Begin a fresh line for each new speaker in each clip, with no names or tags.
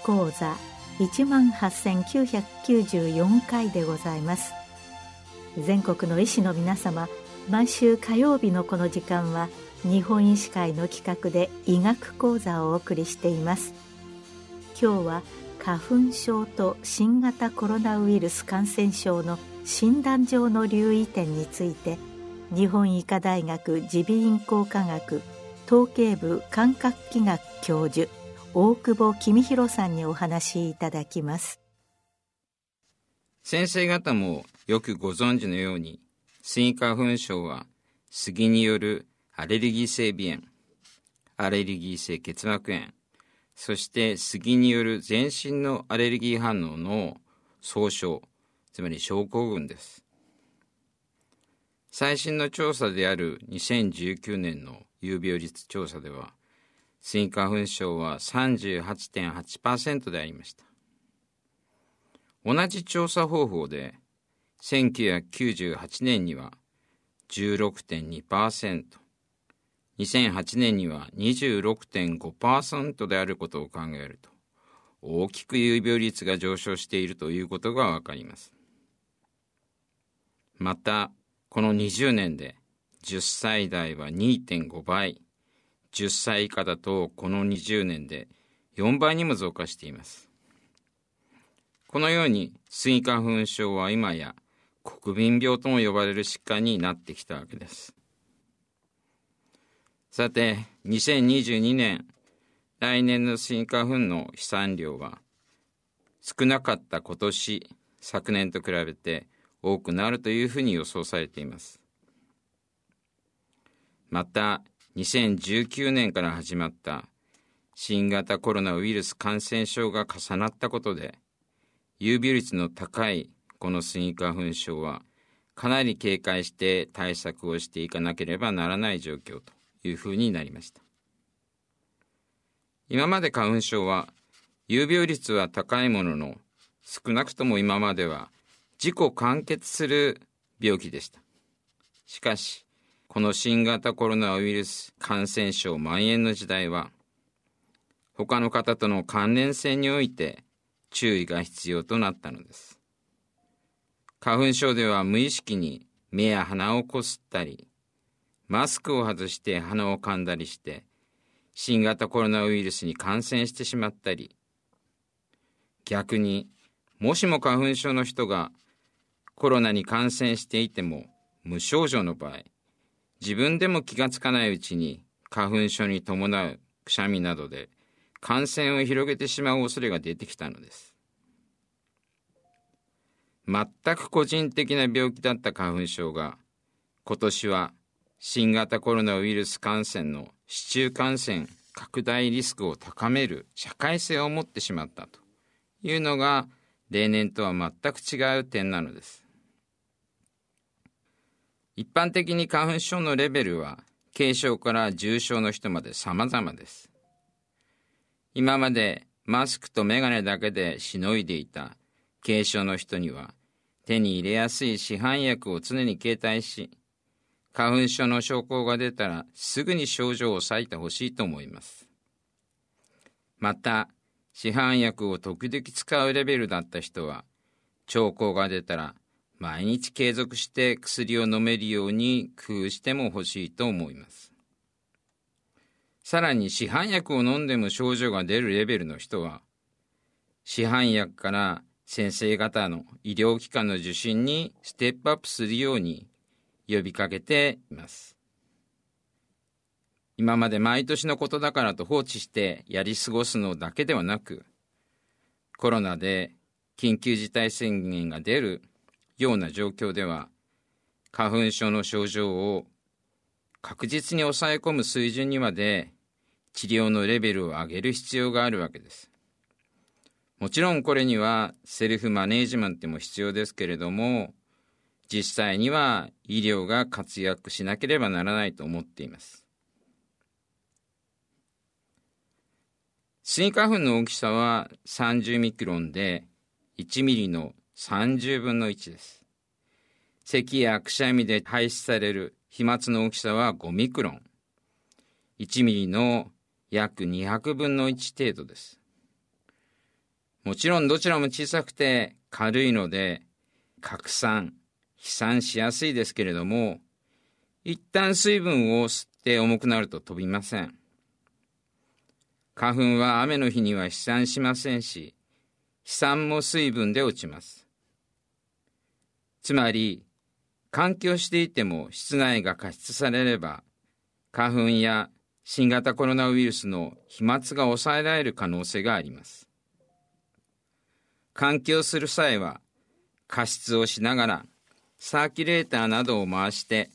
学講座18,994回でございます。全国の医師の皆様毎週火曜日のこの時間は日本医師会の企画で医学講座をお送りしています。今日は花粉症と新型コロナウイルス感染症の診断上の留意点について日本医科大学耳鼻咽喉科学統計部感覚器学教授大久保公弘さんにお話しいただきます。
先生方もよくご存知のようにスギ花粉症は杉によるアレルギー性鼻炎アレルギー性結膜炎そして杉による全身のアレルギー反応の総称つまり症候群です。最新の調査である2019年の有病率調査ではスギ花粉症は38.8%でありました同じ調査方法で1998年には16.2%、2008年には26.5%であることを考えると、大きく有病率が上昇しているということがわかります。また、この20年で10歳代は2.5倍、10歳以下だとこの20年で4倍にも増加しています。このように、スギ花粉症は今や国民病とも呼ばれる疾患になってきたわけです。さて、2022年、来年のスギ花粉の飛散量は少なかった今年、昨年と比べて多くなるというふうに予想されています。また、2019年から始まった新型コロナウイルス感染症が重なったことで、有病率の高いこのスギ花粉症はかなり警戒して対策をしていかなければならない状況というふうになりました。今まで花粉症は有病率は高いものの少なくとも今までは自己完結する病気でした。しかしこの新型コロナウイルス感染症蔓延の時代は他の方との関連性において注意が必要となったのです。花粉症では無意識に目や鼻をこすったり、マスクを外して鼻を噛んだりして、新型コロナウイルスに感染してしまったり、逆にもしも花粉症の人がコロナに感染していても無症状の場合、自分でも気がつかないうちに花粉症に伴うくしゃみなどで感染を広げてしまう恐れが出てきたのです。全く個人的な病気だった花粉症が今年は新型コロナウイルス感染の市中感染拡大リスクを高める社会性を持ってしまったというのが例年とは全く違う点なのです。一般的に花粉症のレベルは軽症から重症の人まで様々です。今までマスクとメガネだけでしのいでいた軽症の人には手に入れやすい市販薬を常に携帯し、花粉症の症候が出たらすぐに症状を抑えてほしいと思います。また、市販薬を時々使うレベルだった人は、兆候が出たら毎日継続して薬を飲めるように工夫しても欲しいと思います。さらに市販薬を飲んでも症状が出るレベルの人は、市販薬から先生方の医療機関の受診にステップアップするように呼びかけています。今まで毎年のことだからと放置してやり過ごすのだけではなく、コロナで緊急事態宣言が出るような状況では、花粉症の症状を確実に抑え込む水準にまで治療のレベルを上げる必要があるわけです。もちろんこれにはセルフマネージメントも必要ですけれども、実際には医療が活躍しなければならないと思っています。スギ花粉の大きさは30ミクロンで1ミリの30分の1です。咳やくしゃみで排出される飛沫の大きさは5ミクロン。1ミリの約200分の1程度です。もちろんどちらも小さくて軽いので拡散飛散しやすいですけれども一旦水分を吸って重くなると飛びません花粉は雨の日には飛散しませんし飛散も水分で落ちますつまり換気をしていても室内が加湿されれば花粉や新型コロナウイルスの飛沫が抑えられる可能性があります。換気をする際は加湿をしながらサーキュレーターなどを回して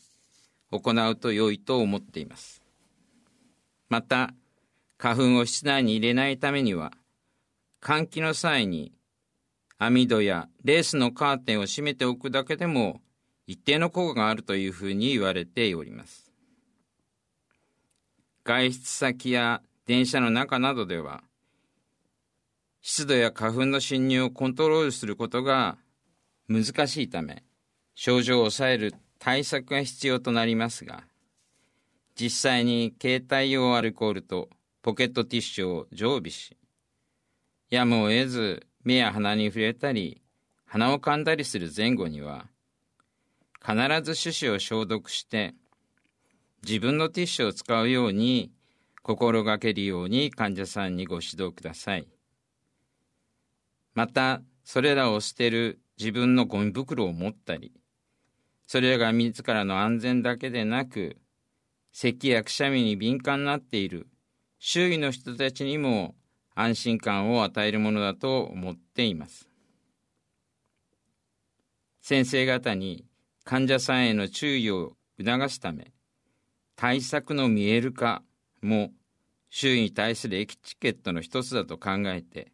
行うと良いと思っています。また花粉を室内に入れないためには換気の際に網戸やレースのカーテンを閉めておくだけでも一定の効果があるというふうに言われております。外出先や電車の中などでは湿度や花粉の侵入をコントロールすることが難しいため症状を抑える対策が必要となりますが実際に携帯用アルコールとポケットティッシュを常備しやむを得ず目や鼻に触れたり鼻を噛んだりする前後には必ず手指を消毒して自分のティッシュを使うように心がけるように患者さんにご指導ください。またそれらを捨てる自分のゴミ袋を持ったりそれらが自らの安全だけでなく咳やくしゃみに敏感になっている周囲の人たちにも安心感を与えるものだと思っています。先生方に患者さんへの注意を促すため対策の見える化も周囲に対するエキチケットの一つだと考えて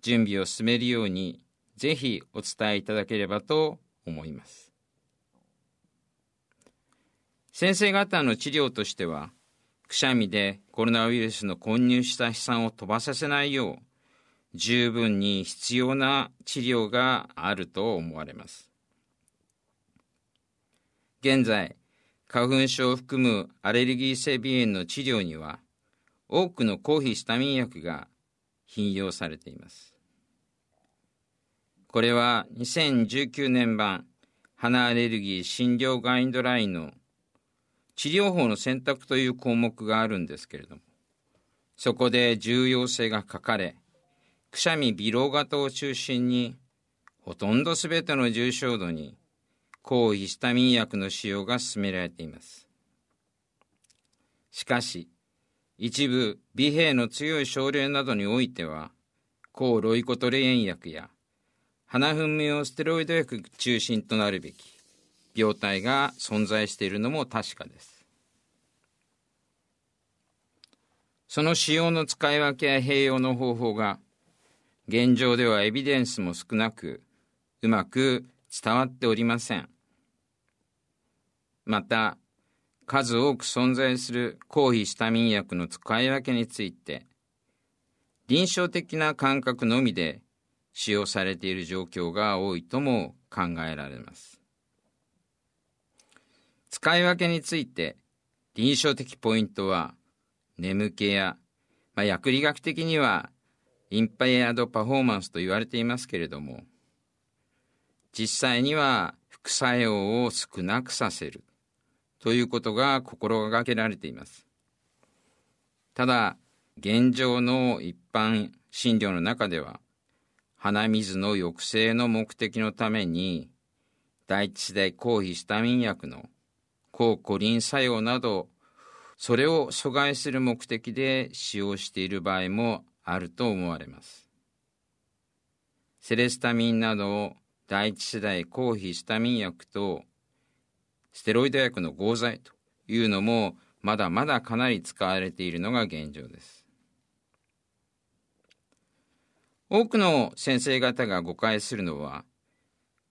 準備を進めるようにぜひお伝えいただければと思います。先生方の治療としてはくしゃみでコロナウイルスの混入した飛散を飛ばさせないよう十分に必要な治療があると思われます。現在花粉症を含むアレルギー性鼻炎の治療には多くの抗ヒスタミン薬が頻用されています。これは2019年版鼻アレルギー診療ガイドラインの治療法の選択という項目があるんですけれども、そこで重要性が書かれ、くしゃみ微老型を中心に、ほとんどすべての重症度に、抗ヒスタミン薬の使用が進められています。しかし、一部、鼻兵の強い症例などにおいては、抗ロイコトレエン薬や、鼻粉明用ステロイド薬中心となるべき、病態が存在しているのも確かです。その使用の使い分けや併用の方法が現状ではエビデンスも少なくうまく伝わっておりません。また数多く存在する抗ヒスタミン薬の使い分けについて臨床的な感覚のみで使用されている状況が多いとも考えられます。使い分けについて臨床的ポイントは眠気や、まあ、薬理学的にはインパイアドパフォーマンスと言われていますけれども実際には副作用を少なくさせるということが心がけられています。ただ現状の一般診療の中では鼻水の抑制の目的のために第一世代抗ヒスタミン薬の抗コリン作用などそれを阻害する目的で使用している場合もあると思われます。セレスタミンなど第一世代抗ヒスタミン薬とステロイド薬の合剤というのもまだまだかなり使われているのが現状です。多くの先生方が誤解するのは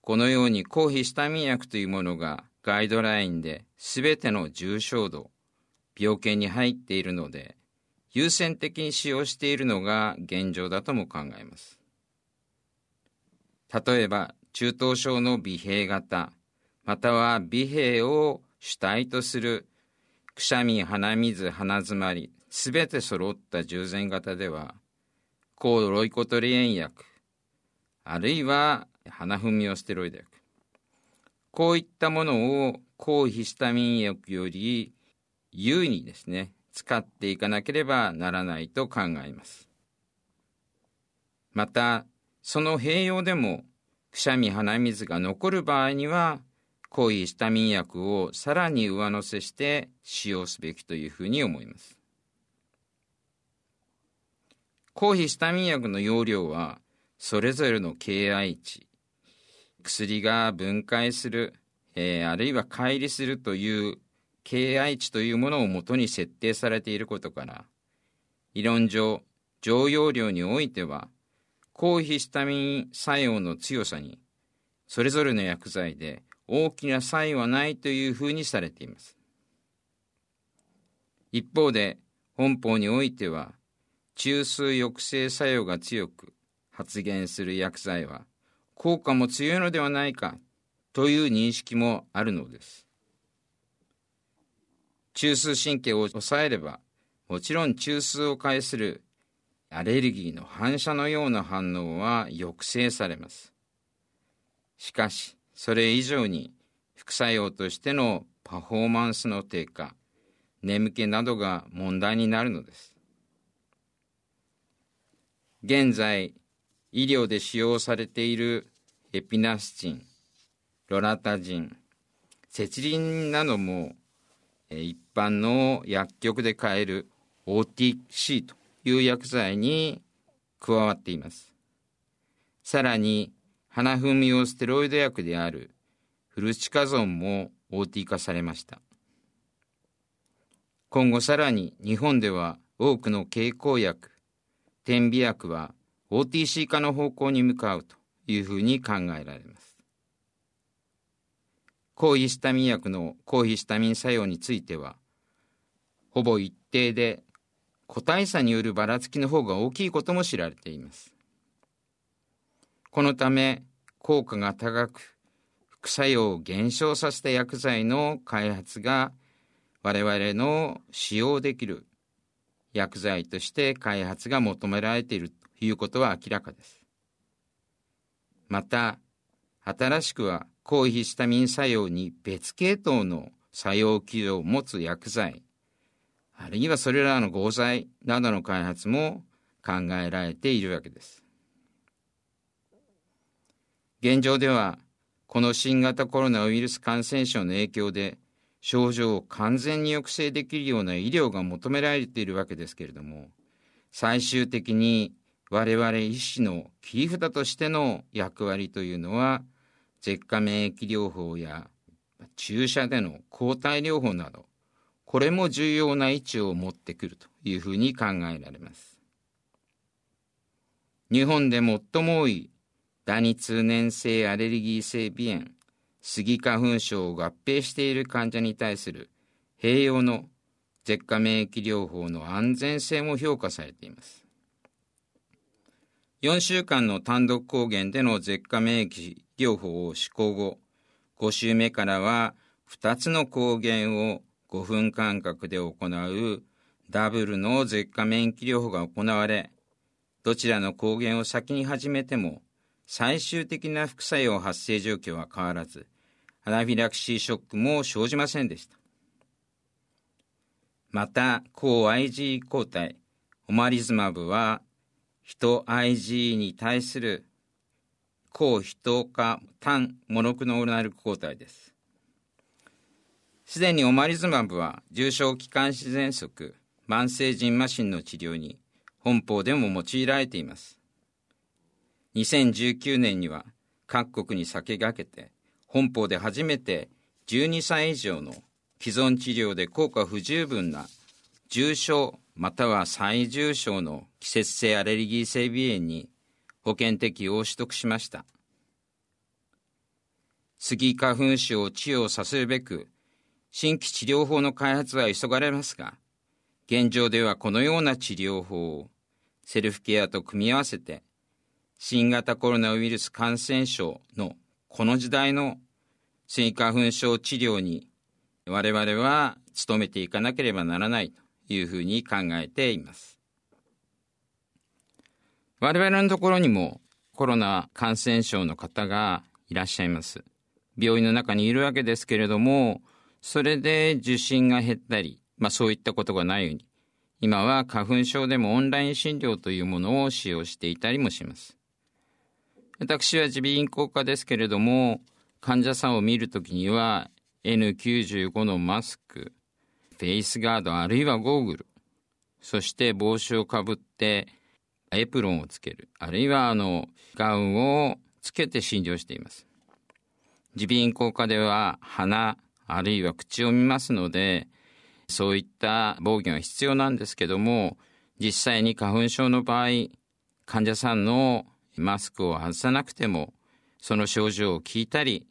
このように抗ヒスタミン薬というものがガイドラインで全ての重症度、病気に入っているので、優先的に使用しているのが現状だとも考えます。例えば、中等症の鼻閉型、または鼻閉を主体とするくしゃみ、鼻水、鼻づまり、すべて揃った従前型では、抗ロイコトリエン薬あるいは花粉ミオステロイド薬こういったものを抗ヒスタミン薬より優位にですね使っていかなければならないと考えます。またその併用でもくしゃみ鼻水が残る場合には抗ヒスタミン薬をさらに上乗せして使用すべきというふうに思います。抗ヒスタミン薬の用量はそれぞれの KI 値薬が分解する、えー、あるいは乖離するという KI 値というものをもとに設定されていることから理論上常用量においては抗ヒスタミン作用の強さにそれぞれの薬剤で大きな差異はないというふうにされています。一方で本法においては中枢抑制作用が強く発現する薬剤は効果も強いのではないかという認識もあるのです。中枢神経を抑えればもちろん中枢を介するアレルギーの反射のような反応は抑制されます。しかしそれ以上に副作用としてのパフォーマンスの低下眠気などが問題になるのです。現在医療で使用されているエピナスチンロラタジンセチリンなども一般の薬局で買える OTC という薬剤に加わっています。さらに花粉ミオステロイド薬であるフルチカゾンも OT 化されました。今後さらに日本では多くの経口薬点鼻薬は OTC 化の方向に向かうというふうに考えられます。抗ヒスタミン薬の抗ヒスタミン作用については、ほぼ一定で個体差によるばらつきの方が大きいことも知られています。このため、効果が高く、副作用を減少させた薬剤の開発が我々の使用できる薬剤として開発が求められているいうことは明らかです。また、新しくは抗ヒスタミン作用に別系統の作用機能を持つ薬剤、あるいはそれらの合剤などの開発も考えられているわけです。現状では、この新型コロナウイルス感染症の影響で症状を完全に抑制できるような医療が求められているわけですけれども最終的に我々医師の切り札としての役割というのは舌下免疫療法や注射での抗体療法などこれも重要な位置を持ってくるというふうに考えられます日本で最も多いダニ通年性アレルギー性鼻炎スギ花粉症を合併している患者に対する併用の舌下免疫療法の安全性も評価されています。4週間の単独抗原での舌下免疫療法を施行後、5週目からは2つの抗原を5分間隔で行うダブルの舌下免疫療法が行われ、どちらの抗原を先に始めても最終的な副作用発生状況は変わらず、アナフィラキシーショックも生じませんでした。また、抗 IG 抗体、オマリズマブは、ヒト IG に対する抗ヒト化単モノクローナル抗体です。すでにオマリズマブは重症気管支喘息、慢性腎麻疹の治療に本邦でも用いられています。2019年には各国に先駆けて本邦で初めて12歳以上の既存治療で効果不十分な重症または最重症の季節性アレルギー性鼻炎に保険適用を取得しました。スギ花粉症を治療させるべく新規治療法の開発は急がれますが現状ではこのような治療法をセルフケアと組み合わせて新型コロナウイルス感染症のこの時代のスギ花粉症治療に我々は努めていかなければならないと。いうふうに考えています。我々のところにもコロナ感染症の方がいらっしゃいます。病院の中にいるわけですけれども、それで受診が減ったり、まあそういったことがないように、今は花粉症でもオンライン診療というものを使用していたりもします。私は耳鼻咽喉科ですけれども、患者さんを見るときには N95 のマスク、フェイスガードあるいはゴーグル、そして帽子をかぶってエプロンをつける、あるいはあのガウンをつけて診療しています。耳鼻咽喉科では鼻、あるいは口を見ますので、そういった防御が必要なんですけども、実際に花粉症の場合、患者さんのマスクを外さなくても、その症状を聞いたり、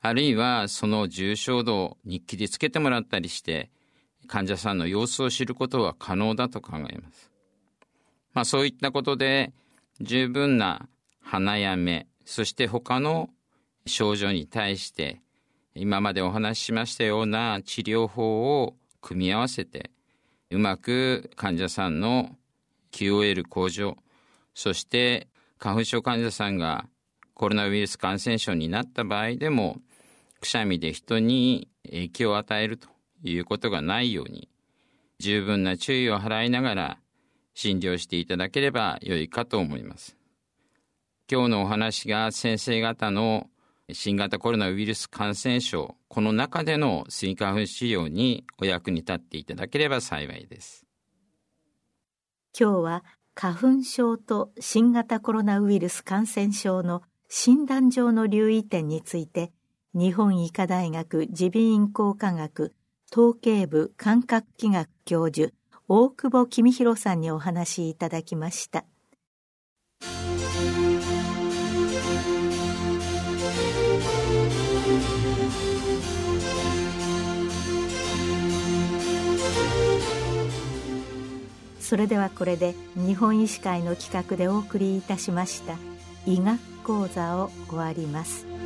あるいはその重症度を日記でつけてもらったりして、患者さんの様子を知ることは可能だと考えます。まあそういったことで、十分な鼻や目、そして他の症状に対して、今までお話ししましたような治療法を組み合わせて、うまく患者さんの QOL 向上、そして花粉症患者さんがコロナウイルス感染症になった場合でも、くしゃみで人に影響を与えるということがないように、十分な注意を払いながら診療していただければ良いかと思います。今日のお話が先生方の新型コロナウイルス感染症、この中でのスギ花粉治療にお役に立っていただければ幸いです。
今日は花粉症と新型コロナウイルス感染症の診断上の留意点について、日本医科大学耳鼻咽喉科学統計部感覚器学教授大久保公弘さんにお話しいただきました。それではこれで日本医師会の企画でお送りいたしました医学講座を終わります。